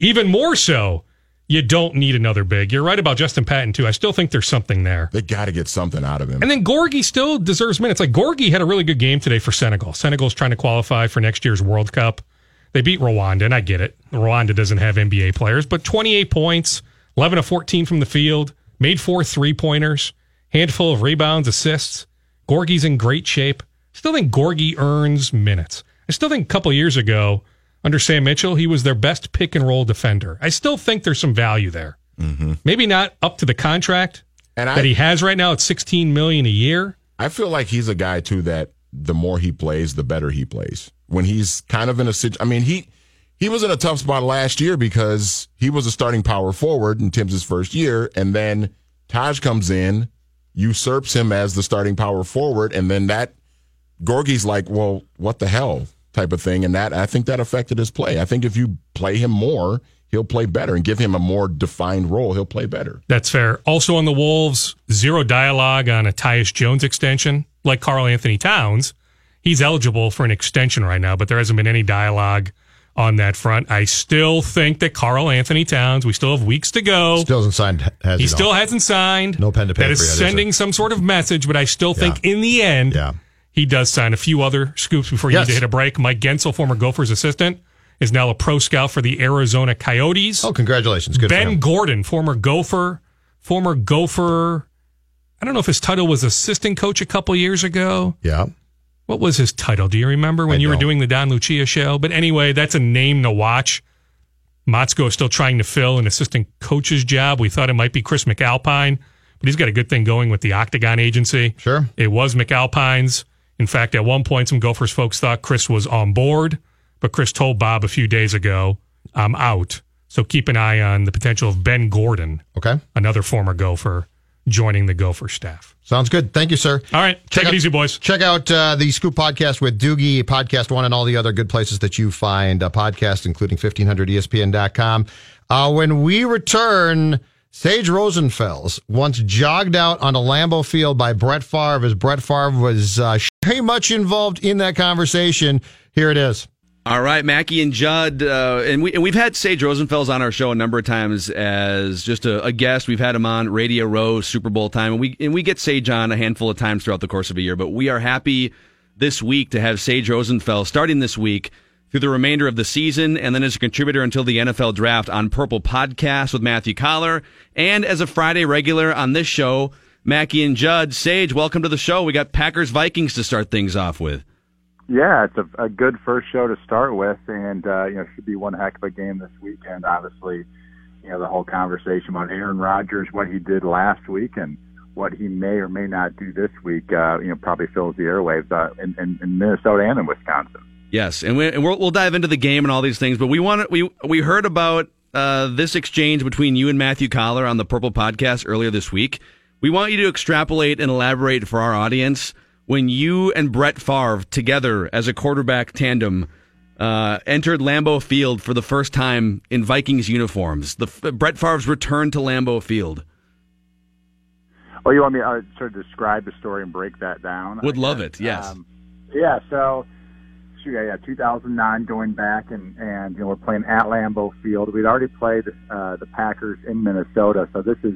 S11: even more so, you don't need another big. You're right about Justin Patton, too. I still think there's something there.
S8: they got to get something out of him.
S11: And then Gorgui still deserves minutes. Like Gorgui had a really good game today for Senegal. Senegal's trying to qualify for next year's World Cup. They beat Rwanda, and I get it. Rwanda doesn't have NBA players, but 28 points, 11 of 14 from the field, made four three pointers, handful of rebounds, assists. Gorgui's in great shape. Still think Gorgie earns minutes. I still think a couple years ago, under Sam Mitchell, he was their best pick and roll defender. I still think there's some value there.
S8: Mm-hmm.
S11: Maybe not up to the contract
S8: And
S11: that
S8: I,
S11: he has right now at 16 million a year.
S8: I feel like he's a guy too that the more he plays, the better he plays. When he's kind of in a situation, I mean, he he was in a tough spot last year because he was a starting power forward in Tim's first year, and then Taj comes in, usurps him as the starting power forward, and then that Gorgui's like, well, what the hell type of thing, and that I think that affected his play. I think if you play him more, he'll play better, and give him a more defined role, he'll play better.
S11: That's fair. Also on the Wolves, zero dialogue on a Tyus Jones extension, like Karl-Anthony Towns. He's eligible for an extension right now, but there hasn't been any dialogue on that front. I still think that Karl-Anthony Towns, we still have weeks to go.
S7: Still hasn't signed. Has
S11: he still hasn't signed.
S7: No pen to
S11: That
S7: paper yet, is
S11: sending some sort of message, but I still think in the end,
S7: Yeah.
S11: he does sign a few other scoops before you
S7: Yes.
S11: need to hit a break. Mike Guentzel, former Gophers assistant, is now a pro scout for the Arizona Coyotes.
S7: Oh, congratulations! Good for
S11: ben. Gordon, former Gopher, former Gopher. I don't know if his title was assistant coach a couple years ago.
S7: Yeah.
S11: What was his title? Do you remember when
S7: I
S11: you were
S7: don't.
S11: doing the Don Lucia show? But anyway, that's a name to watch. Motzko is still trying to fill an assistant coach's job. We thought it might be Chris McAlpine, but he's got a good thing going with the Octagon Agency.
S7: Sure.
S11: It was McAlpine's. In fact, at one point, some Gophers folks thought Chris was on board, but Chris told Bob a few days ago, I'm out. So keep an eye on the potential of Ben Gordon,
S7: Okay.
S11: another former Gopher, joining the Gopher staff.
S7: Sounds good. Thank you, sir.
S11: All right. Take
S7: Check
S11: it
S7: out-
S11: easy, boys.
S7: Check out uh, the Scoop Podcast with Doogie, Podcast One, and all the other good places that you find a podcast, including E 1500ESPN.com. Uh, when we return, Sage Rosenfels once jogged out on a Lambeau field by Brett Favre as Brett Favre was uh, very much involved in that conversation. Here it is.
S12: All right, Mackey and Judd, uh, and we and we've had Sage Rosenfels on our show a number of times as just a, a guest. We've had him on Radio Row Super Bowl time, and we and we get Sage on a handful of times throughout the course of a year. But we are happy this week to have Sage Rosenfels starting this week through the remainder of the season, and then as a contributor until the NFL Draft on Purple Podcast with Matthew Coller, and as a Friday regular on this show. Mackey and Judd, Sage, welcome to the show. We got Packers Vikings to start things off with.
S13: Yeah, it's a, a good first show to start with, and uh, you know, should be one heck of a game this weekend. Obviously, you know, the whole conversation about Aaron Rodgers, what he did last week, and what he may or may not do this week, uh, you know, probably fills the airwaves uh, in, in, in Minnesota and in Wisconsin.
S12: Yes, and, we, and we'll, we'll dive into the game and all these things. But we want we we heard about uh, this exchange between you and Matthew Coller on the Purple Podcast earlier this week. We want you to extrapolate and elaborate for our audience when you and Brett Favre together as a quarterback tandem uh, entered Lambeau Field for the first time in Vikings uniforms. The Brett Favre's return to Lambeau Field.
S13: Oh, you want me to uh, sort of describe the story and break that down?
S12: Would love it. Yes.
S13: Um, yeah, so shoot, yeah, yeah, 2009 going back and and you know we're playing at Lambeau Field. We'd already played uh, the Packers in Minnesota, so this is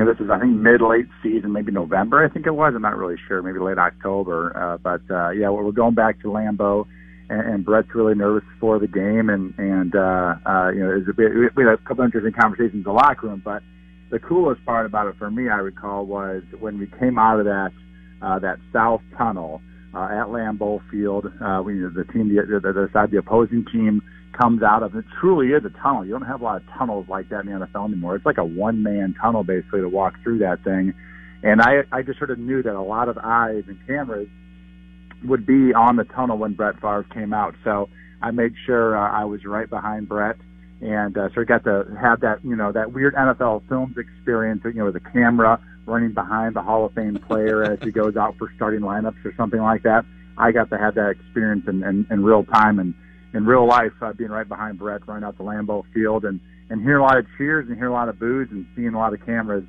S13: know this is I think mid late season, maybe November I think it was. I'm not really sure, maybe late October. Uh, but uh, yeah, we're going back to Lambeau. And, and Brett's really nervous for the game, and and uh, uh, you know, it a bit, we had a couple interesting conversations in the locker room. But the coolest part about it for me, I recall, was when we came out of that uh, that south tunnel uh, at Lambeau Field. Uh, we, the team, the, the, the side, the opposing team comes out of it. Truly is a tunnel. You don't have a lot of tunnels like that in the NFL anymore. It's like a one man tunnel basically to walk through that thing. And I, I just sort of knew that a lot of eyes and cameras would be on the tunnel when Brett Favre came out. So I made sure uh, I was right behind Brett and uh, so I got to have that, you know, that weird NFL films experience, you know, with a camera running behind the Hall of Fame player as he goes out for starting lineups or something like that. I got to have that experience in, in, in real time and in real life, uh, being right behind Brett, running out the Lambeau Field and and hearing a lot of cheers and hearing a lot of boos and seeing a lot of cameras,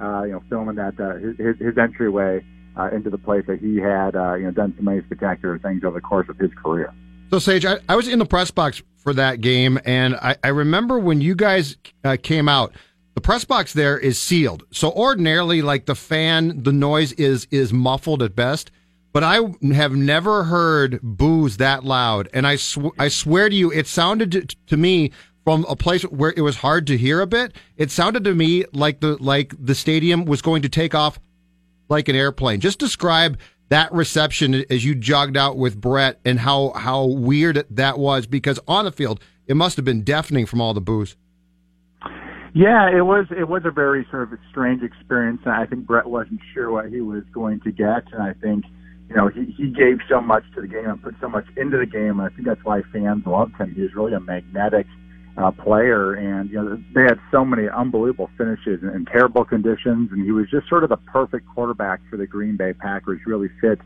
S13: uh, you know, filming that uh, his his entryway uh, into the place that he had, uh, you know, done so many spectacular things over the course of his career.
S7: So, Sage, I, I was in the press box for that game, and I, I remember when you guys uh, came out, the press box there is sealed. So ordinarily, like the fan, the noise is is muffled at best. But I have never heard boos that loud, and I sw- I swear to you, it sounded to, to me from a place where it was hard to hear a bit. It sounded to me like the like the stadium was going to take off like an airplane. Just describe that reception as you jogged out with Brett and how how weird that was because on the field it must have been deafening from all the boos.
S13: Yeah, it was it was a very sort of strange experience, and I think Brett wasn't sure what he was going to get, and I think you know he he gave so much to the game and put so much into the game, and I think that's why fans loved him. He was really a magnetic uh, player, and you know they had so many unbelievable finishes in, in terrible conditions, and he was just sort of the perfect quarterback for the Green Bay Packers. Really fit,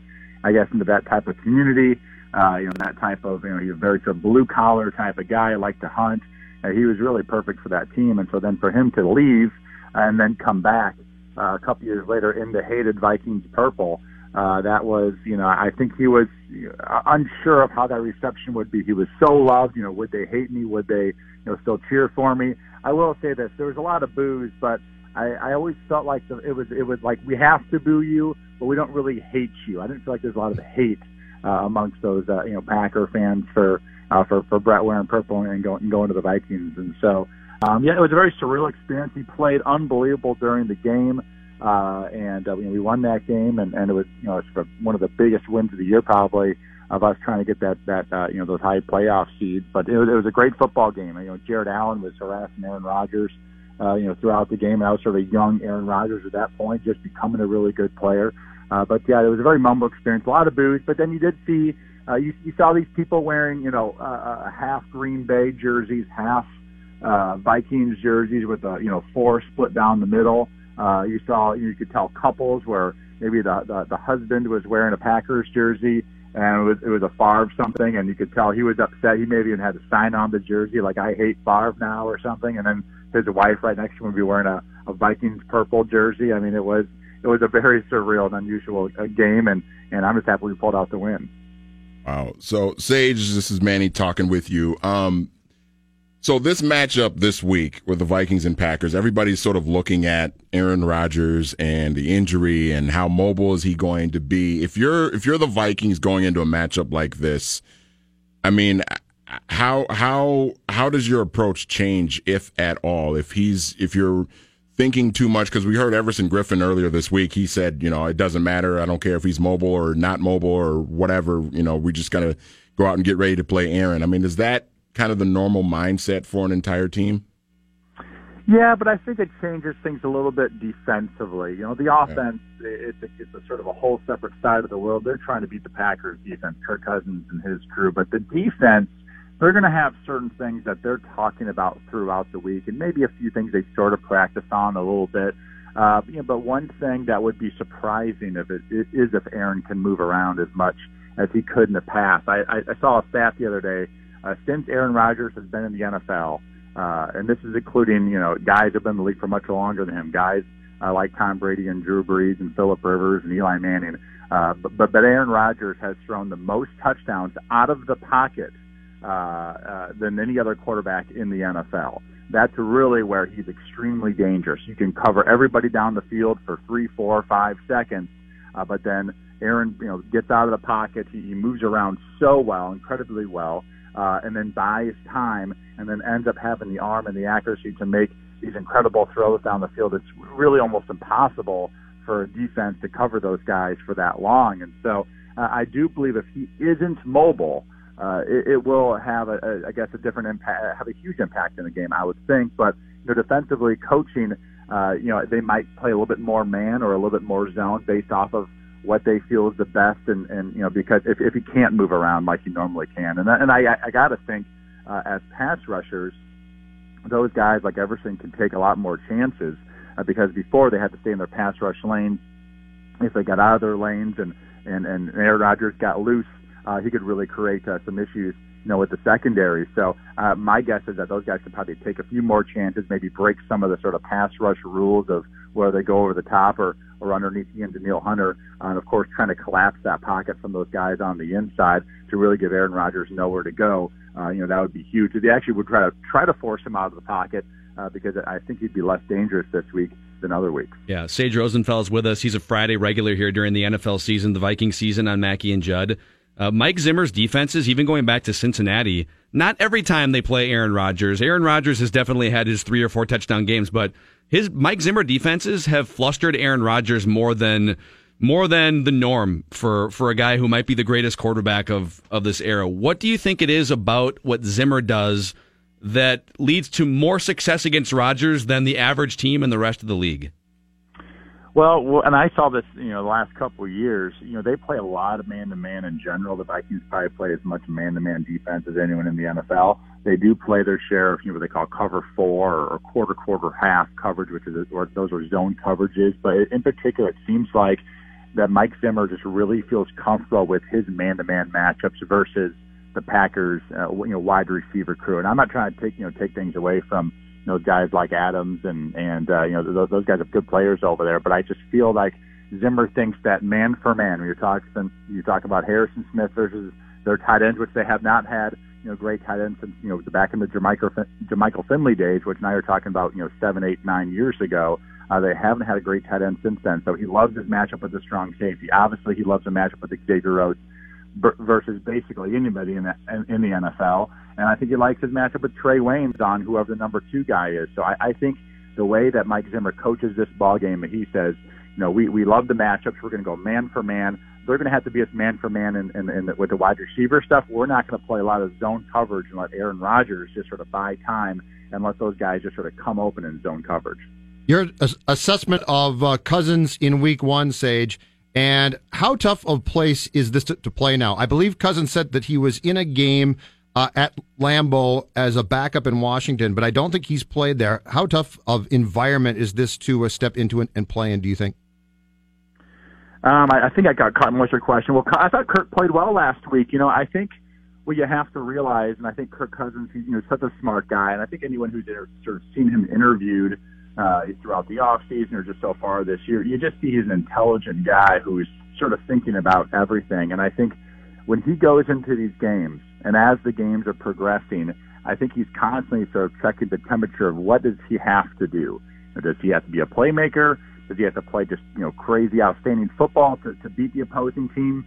S13: I guess, into that type of community. Uh, you know that type of you know he's a very sort of blue collar type of guy, liked to hunt. Uh, he was really perfect for that team, and so then for him to leave and then come back uh, a couple years later in the hated Vikings purple. Uh, that was, you know, I think he was uh, unsure of how that reception would be. He was so loved, you know, would they hate me? Would they, you know, still cheer for me? I will say this: there was a lot of boos, but I, I always felt like the, it was it was like we have to boo you, but we don't really hate you. I didn't feel like there's a lot of hate uh, amongst those uh, you know Packer fans for uh, for for Brett wearing purple and going and going to the Vikings, and so um, yeah, it was a very surreal experience. He played unbelievable during the game. Uh, and uh, we won that game, and, and it was you know it's one of the biggest wins of the year probably of us trying to get that that uh, you know those high playoff seeds. But it was, it was a great football game. You know, Jared Allen was harassing Aaron Rodgers, uh, you know, throughout the game. And I was sort of a young Aaron Rodgers at that point, just becoming a really good player. Uh, but yeah, it was a very mumble experience, a lot of boos. But then you did see uh, you, you saw these people wearing you know uh, uh, half Green Bay jerseys, half uh, Vikings jerseys with a you know four split down the middle. Uh, you saw you could tell couples where maybe the, the the husband was wearing a Packers jersey and it was it was a Favre something, and you could tell he was upset. He maybe even had a sign on the jersey like "I hate Favre now" or something, and then his wife right next to him would be wearing a, a Vikings purple jersey. I mean, it was it was a very surreal and unusual uh, game, and and I'm just happy we pulled out the win.
S8: Wow. So Sage, this is Manny talking with you. Um, so this matchup this week with the Vikings and Packers, everybody's sort of looking at Aaron Rodgers and the injury and how mobile is he going to be. If you're if you're the Vikings going into a matchup like this, I mean, how how how does your approach change if at all? If he's if you're thinking too much because we heard Everson Griffen earlier this week. He said, you know, it doesn't matter. I don't care if he's mobile or not mobile or whatever. You know, we just gotta go out and get ready to play Aaron. I mean, is that kind of the normal mindset for an entire team?
S13: Yeah, but I think it changes things a little bit defensively. You know, the offense it's, a, it's a sort of a whole separate side of the world. They're trying to beat the Packers defense, Kirk Cousins and his crew, but the defense they're going to have certain things that they're talking about throughout the week, and maybe a few things they sort of practice on a little bit. Uh, you know, but one thing that would be surprising if it, it is if Aaron can move around as much as he could in the past. I, I, I saw a stat the other day uh, since Aaron Rodgers has been in the NFL, uh, and this is including you know guys who've been in the league for much longer than him, guys uh, like Tom Brady and Drew Brees and Philip Rivers and Eli Manning. Uh, but, but but Aaron Rodgers has thrown the most touchdowns out of the pocket uh, uh, than any other quarterback in the NFL. That's really where he's extremely dangerous. You can cover everybody down the field for three, four, five seconds, uh, but then Aaron, you know, gets out of the pocket. He, he moves around so well, incredibly well uh, and then buys time and then ends up having the arm and the accuracy to make these incredible throws down the field. It's really almost impossible for defense to cover those guys for that long. And so uh, I do believe if he isn't mobile, uh, it, it will have, a, a, I guess, a different impact, have a huge impact in the game, I would think. But you know, defensively, coaching, uh, you know, they might play a little bit more man or a little bit more zone based off of what they feel is the best, and and you know because if if he can't move around like he normally can, and and I I got to think uh, as pass rushers, those guys like Everson can take a lot more chances uh, because before they had to stay in their pass rush lanes. If they got out of their lanes and and and Aaron Rodgers got loose, uh, he could really create uh, some issues you know, with the secondary. So uh, my guess is that those guys could probably take a few more chances, maybe break some of the sort of pass rush rules of where they go over the top or or underneath Ian Danielle Hunter, uh, and of course trying to collapse that pocket from those guys on the inside to really give Aaron Rodgers nowhere to go. Uh, you know that would be huge. They actually would try to try to force him out of the pocket uh, because I think he'd be less dangerous this week than other weeks.
S12: Yeah, Sage Rosenfels with us. He's a Friday regular here during the NFL season, the Viking season on Mackey and Judd. Uh, Mike Zimmer's defenses, even going back to Cincinnati, not every time they play Aaron Rodgers. Aaron Rodgers has definitely had his three or four touchdown games, but his Mike Zimmer defenses have flustered Aaron Rodgers more than more than the norm for for a guy who might be the greatest quarterback of of this era. What do you think it is about what Zimmer does that leads to more success against Rodgers than the average team in the rest of the league?
S13: Well, and I saw this, you know, the last couple of years. You know, they play a lot of man-to-man in general. The Vikings probably play as much man-to-man defense as anyone in the NFL. They do play their share of, you know, what they call cover four or quarter, quarter, half coverage, which is, or those are zone coverages. But in particular, it seems like that Mike Zimmer just really feels comfortable with his man-to-man matchups versus the Packers, uh, you know, wide receiver crew. And I'm not trying to take, you know, take things away from know guys like Adams and and uh, you know those, those guys are good players over there. But I just feel like Zimmer thinks that man for man, when you're talking you talk about Harrison Smith versus their tight ends, which they have not had you know great tight ends since you know back in the Jermichael Jermichael Finley days, which now you're talking about you know seven, eight, nine years ago. Uh, they haven't had a great tight end since then. So he loves his matchup with the strong safety. Obviously, he loves a matchup with Xavier Rhodes versus basically anybody in the, in the NFL. And I think he likes his matchup with Trae Waynes on whoever the number two guy is. So I, I think the way that Mike Zimmer coaches this ball game, he says, you know, we, we love the matchups. We're going to go man for man. They're going to have to be as man for man the, with the wide receiver stuff. We're not going to play a lot of zone coverage and let Aaron Rodgers just sort of buy time and let those guys just sort of come open in zone coverage.
S7: Your assessment of uh, Cousins in Week One, Sage, and how tough of place is this to, to play now? I believe Cousins said that he was in a game uh, at Lambeau as a backup in Washington, but I don't think he's played there. How tough of environment is this to uh, step into and, and play in? Do you think?
S13: Um, I, I think I got caught in what's your question. Well, I thought Kirk played well last week. You know, I think what you have to realize, and I think Kirk Cousins, he's you know such a smart guy, and I think anyone who's sort of seen him interviewed uh, throughout the off season or just so far this year, you just see he's an intelligent guy who's sort of thinking about everything. And I think when he goes into these games, and as the games are progressing, I think he's constantly sort of checking the temperature of what does he have to do. Does he have to be a playmaker? Does he have to play just you know crazy, outstanding football to, to beat the opposing team,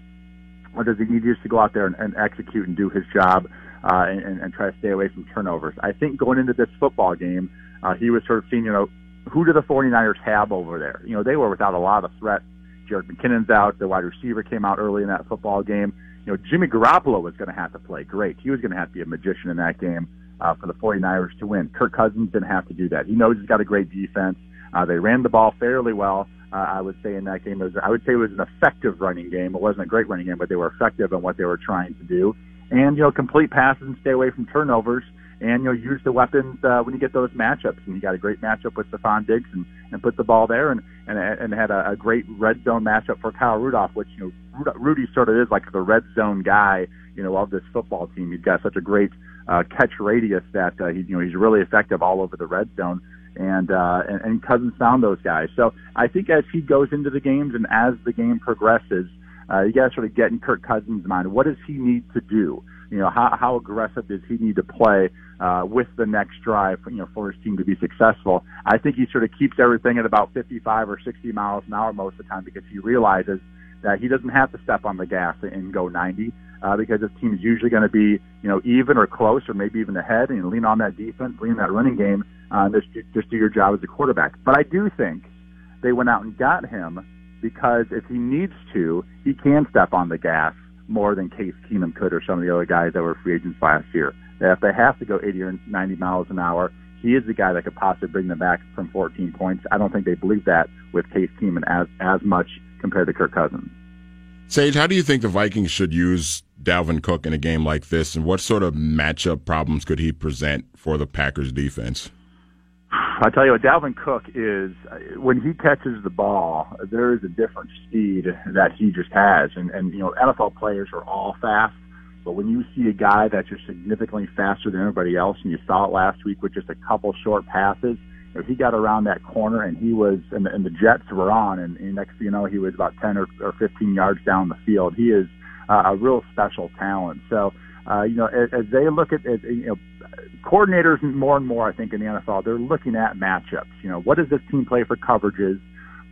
S13: or does he need just to go out there and, and execute and do his job uh, and, and try to stay away from turnovers? I think going into this football game, uh, he was sort of seeing you know who do the 49ers have over there? You know they were without a lot of threat. Jerick McKinnon's out. The wide receiver came out early in that football game you know, Jimmy Garoppolo was going to have to play great. He was going to have to be a magician in that game uh, for the 49ers to win. Kirk Cousins didn't have to do that. He knows he's got a great defense. Uh, they ran the ball fairly well. Uh, I would say in that game, it was, I would say it was an effective running game. It wasn't a great running game, but they were effective in what they were trying to do. And you know, complete passes and stay away from turnovers and you know use the weapons uh, when you get those matchups. And you got a great matchup with Stefon Diggs and, and put the ball there, and and and had a, a great red zone matchup for Kyle Rudolph, which you know Rudy sort of is like the red zone guy, you know, of this football team. He's got such a great uh, catch radius that uh, he you know he's really effective all over the red zone. And, uh, and and Cousins found those guys. So I think as he goes into the games and as the game progresses, uh, you got to sort of get in Kirk Cousins' mind. What does he need to do? You know, how, how aggressive does he need to play uh, with the next drive, you know, for his team to be successful? I think he sort of keeps everything at about 55 or 60 miles an hour most of the time because he realizes that he doesn't have to step on the gas and go 90 uh, because his team is usually going to be, you know, even or close or maybe even ahead and lean on that defense, lean on that running game, uh, and just, just do your job as a quarterback. But I do think they went out and got him because if he needs to, he can step on the gas more than Case Keenum could or some of the other guys that were free agents last year. That if they have to go 80 or 90 miles an hour, he is the guy that could possibly bring them back from 14 points. I don't think they believe that with Case Keenum as as much compared to Kirk Cousins.
S8: Sage, how do you think the Vikings should use Dalvin Cook in a game like this, and what sort of matchup problems could he present for the Packers defense?
S13: I tell you what, Dalvin Cook is when he catches the ball, there is a different speed that he just has, and and you know NFL players are all fast, but when you see a guy that's just significantly faster than everybody else, and you saw it last week with just a couple short passes, if he got around that corner and he was and the, and the Jets were on, and, and next thing you know, he was about 10 or, or 15 yards down the field. He is uh, a real special talent. So uh, you know, as, as they look at, at you know, coordinators more and more, I think in the NFL, they're looking at matchups. You know, what does this team play for coverages?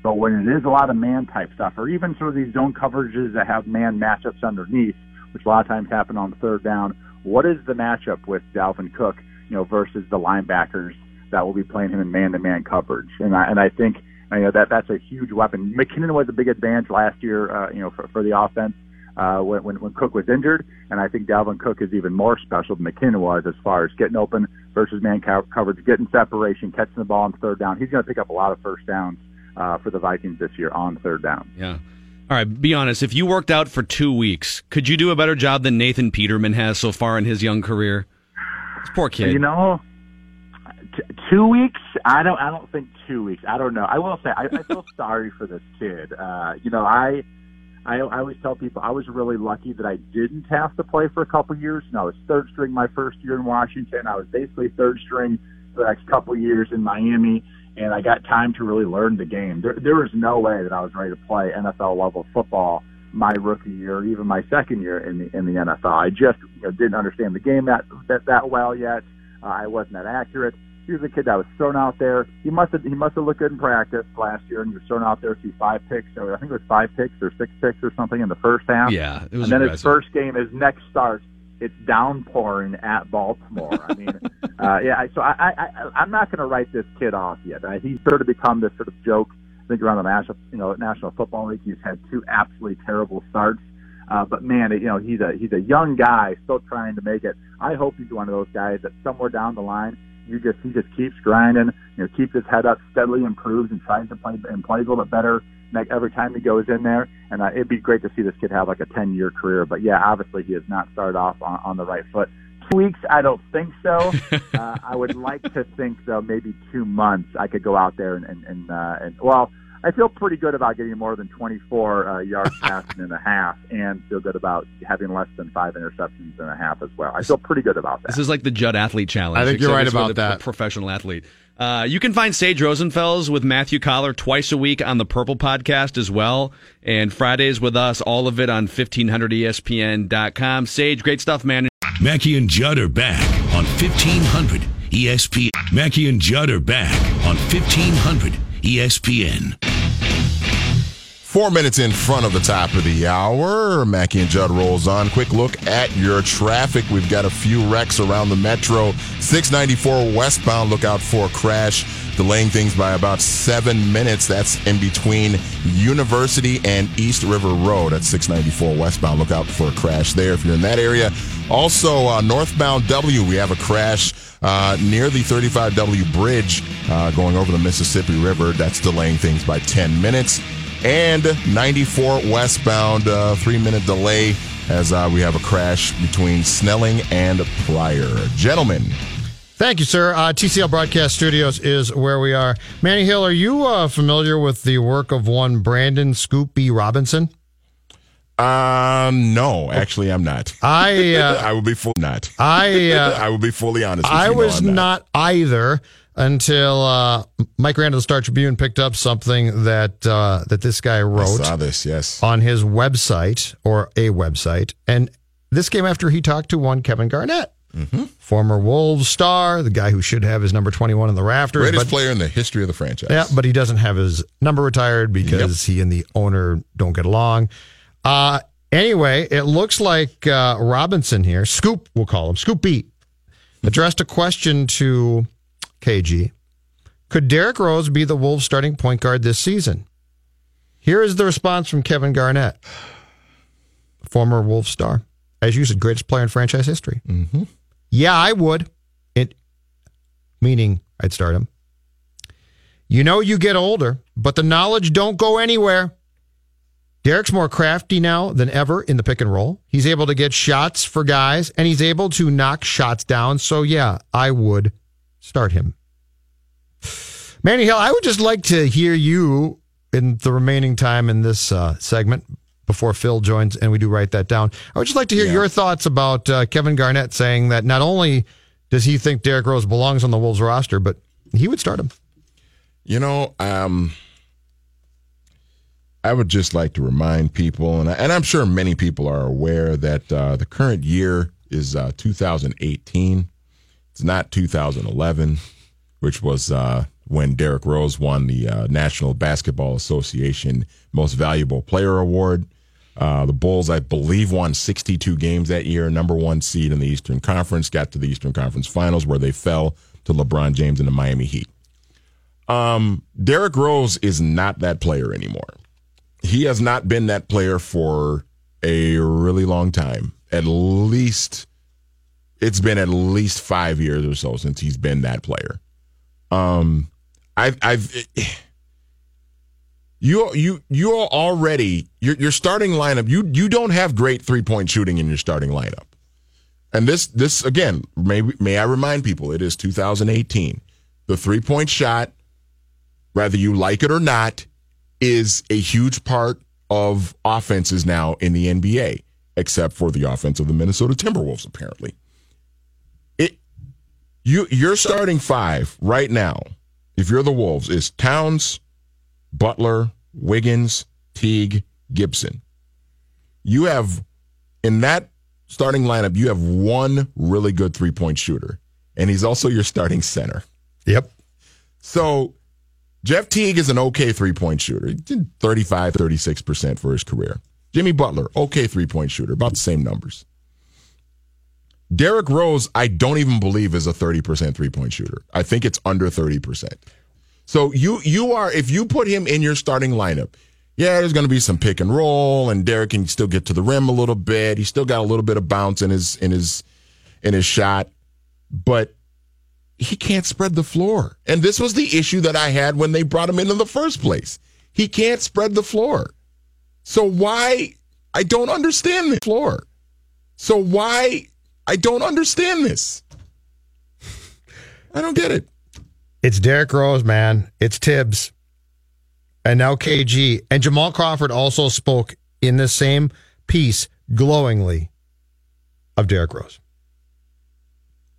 S13: But when it is a lot of man type stuff, or even sort of these zone coverages that have man matchups underneath, which a lot of times happen on third down. What is the matchup with Dalvin Cook, you know, versus the linebackers that will be playing him in man-to-man coverage? And I, and I think you know that that's a huge weapon. McKinnon was a big advantage last year, uh, you know, for, for the offense uh, when, when when Cook was injured, and I think Dalvin Cook is even more special than McKinnon was as far as getting open versus man co- coverage, getting separation, catching the ball on third down. He's going to pick up a lot of first downs uh, for the Vikings this year on third down.
S12: Yeah. All right, be honest. If you worked out for two weeks, could you do a better job than Nathan Peterman has so far in his young career? This poor kid.
S13: You know, t- two weeks. I don't. I don't think two weeks. I don't know. I will say I, I feel sorry for this kid. Uh, you know, I, I I always tell people I was really lucky that I didn't have to play for a couple years. Know, I was third string my first year in Washington. I was basically third string the next couple years in Miami and I got time to really learn the game. There, there was no way that I was ready to play NFL level football my rookie year, even my second year in the in the NFL. I just you know, didn't understand the game that that, that well yet. Uh, I wasn't that accurate. Here's a kid that was thrown out there. He must have he must have looked good in practice last year, and he was thrown out there to five picks. Or I think it was five picks or six picks or something in the first half.
S12: Yeah, it was
S13: and then
S12: aggressive.
S13: his first game, his next start, it's downpouring at Baltimore. I mean, uh, yeah. So I, I, I I'm not going to write this kid off yet. Uh, he's sort of become this sort of joke. I think around the national, you know, National Football League, he's had two absolutely terrible starts. Uh, but man, you know, he's a he's a young guy still trying to make it. I hope he's one of those guys that somewhere down the line, you just he just keeps grinding, you know, keeps his head up, steadily improves, and tries to play and plays a little bit better like every time he goes in there. And uh, it'd be great to see this kid have like a 10 year career. But yeah, obviously he has not started off on, on the right foot. Two weeks, I don't think so. uh, I would like to think though, maybe two months I could go out there and, and, and, uh, and well, I feel pretty good about getting more than 24 uh, yards passing and a half, and feel good about having less than five interceptions and a half as well. I feel pretty good about that.
S12: This is like the Judd Athlete Challenge.
S7: I think you're right about that.
S12: pro- Professional athlete. Uh, you can find Sage Rosenfels with Matthew Coller twice a week on the Purple Podcast as well, and Fridays with us. All of it on E 1500ESPN.com. Sage, great stuff, man.
S3: Mackey and Judd are back on 1500 ESPN. Mackey and Judd are back on 1500 ESPN.
S8: Four minutes in front of the top of the hour. Mackey and Judd rolls on. Quick look at your traffic. We've got a few wrecks around the metro. 694 westbound. Look out for a crash, delaying things by about seven minutes. That's in between University and East River Road at 694 westbound. Look out for a crash there if you're in that area. Also, uh, northbound W, we have a crash uh, near the 35W bridge uh, going over the Mississippi River. That's delaying things by 10 minutes and 94 westbound, uh, three minute delay as uh, we have a crash between Snelling and Prior. Gentlemen,
S7: Thank you, sir. Uh, TCL Broadcast Studios is where we are. Manny Hill, are you uh, familiar with the work of one Brandon Scoop B. Robinson?
S8: Um, no, actually, I'm not.
S7: I uh,
S8: I will be full not.
S7: I uh,
S8: I will be fully honest. With
S7: I.
S8: No,
S7: was
S8: I'm
S7: not. either until uh, Mike Rand of the Star Tribune picked up something that uh, that this guy
S8: I
S7: wrote
S8: saw this. Yes.
S7: on his website or a website, and this came after he talked to one Kevin Garnett,
S8: Mm-hmm.
S7: former Wolves star, the guy who should have his number twenty one in the rafters,
S8: Greatest
S7: but-
S8: player in the history of the franchise.
S7: Yeah, but he doesn't have his number retired because he and the owner don't get along. Uh, anyway, it looks like uh, Robinson here, Scoop, we'll call him, Scoop Beat, addressed a question to KG. Could Derrick Rose be the Wolves starting point guard this season? Here is the response from Kevin Garnett, former Wolves star. As you said, greatest player in franchise history.
S8: Mm-hmm.
S7: Yeah, I would. It meaning I'd start him. You know you get older, but the knowledge don't go anywhere. Derrick's more crafty now than ever in the pick and roll. He's able to get shots for guys and he's able to knock shots down. So yeah, I would start him. Manny Hill, I would just like to hear you in the remaining time in this uh, segment before Phil joins and we do write that down. I would just like to hear your thoughts about uh, Kevin Garnett saying that not only does he think Derrick Rose belongs on the Wolves roster, but he would start him.
S8: You know, um, I would just like to remind people, and, I, and I'm sure many people are aware that uh, the current year is uh, 2018. It's not 2011, which was uh, when Derrick Rose won the uh, National Basketball Association Most Valuable Player Award. Uh, the Bulls, I believe, won 62 games that year, number one seed in the Eastern Conference, got to the Eastern Conference Finals where they fell to LeBron James and the Miami Heat. Um, Derrick Rose is not that player anymore. He has not been that player for a really long time. At least, it's been at least five years or so since he's been that player. Um, I've, I've, you, you, you are already your your starting lineup. You, you don't have great three point shooting in your starting lineup. And this, this again, may may I remind people, it is 2018. The three point shot, whether you like it or not, is a huge part of offenses now in the NBA, except for the offense of the Minnesota Timberwolves, apparently. It you your starting five right now, if you're the Wolves, is Towns, Butler, Wiggins, Teague, Gibson. You have in that starting lineup, you have one really good three point shooter, and he's also your starting center.
S7: Yep.
S8: So Jeff Teague is an okay three point shooter. He did 35, 36% for his career. Jimmy Butler, okay three point shooter, about the same numbers. Derrick Rose, I don't even believe is a 30% three point shooter. I think it's under 30%. So you you are if you put him in your starting lineup, yeah, there's going to be some pick and roll, and Derrick can still get to the rim a little bit. He's still got a little bit of bounce in his in his in his shot, but he can't spread the floor. And this was the issue that I had when they brought him in in the first place. He can't spread the floor. So why I don't understand the floor. So why I don't understand this. I don't get it.
S7: It's Derrick Rose, man. It's Thibs. And now KG. And Jamal Crawford also spoke in the same piece glowingly of Derrick Rose.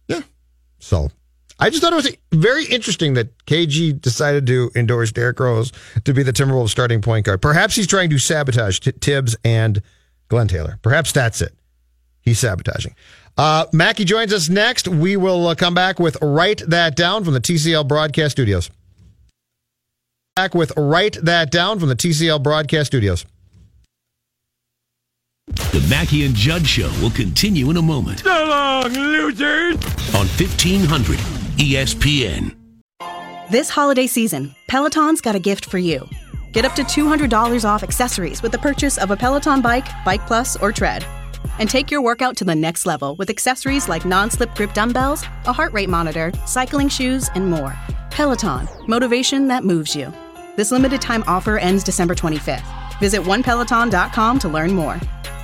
S8: Yeah.
S7: So I just thought it was very interesting that KG decided to endorse Derrick Rose to be the Timberwolves starting point guard. Perhaps he's trying to sabotage T- Thibs and Glenn Taylor. Perhaps that's it. He's sabotaging. Uh, Mackey joins us next. We will uh, come back with Write That Down from the TCL Broadcast Studios. Back with Write That Down from the TCL Broadcast Studios.
S3: The Mackey and Judd Show will continue in a moment.
S14: So long, losers!
S3: On 1500 ESPN.
S15: This holiday season, Peloton's got a gift for you. Get up to $200 off accessories with the purchase of a Peloton bike, Bike Plus, or Tread. And take your workout to the next level with accessories like non slip grip dumbbells, a heart rate monitor, cycling shoes, and more. Peloton, motivation that moves you. This limited time offer ends December 25th. Visit onepeloton.com to learn more.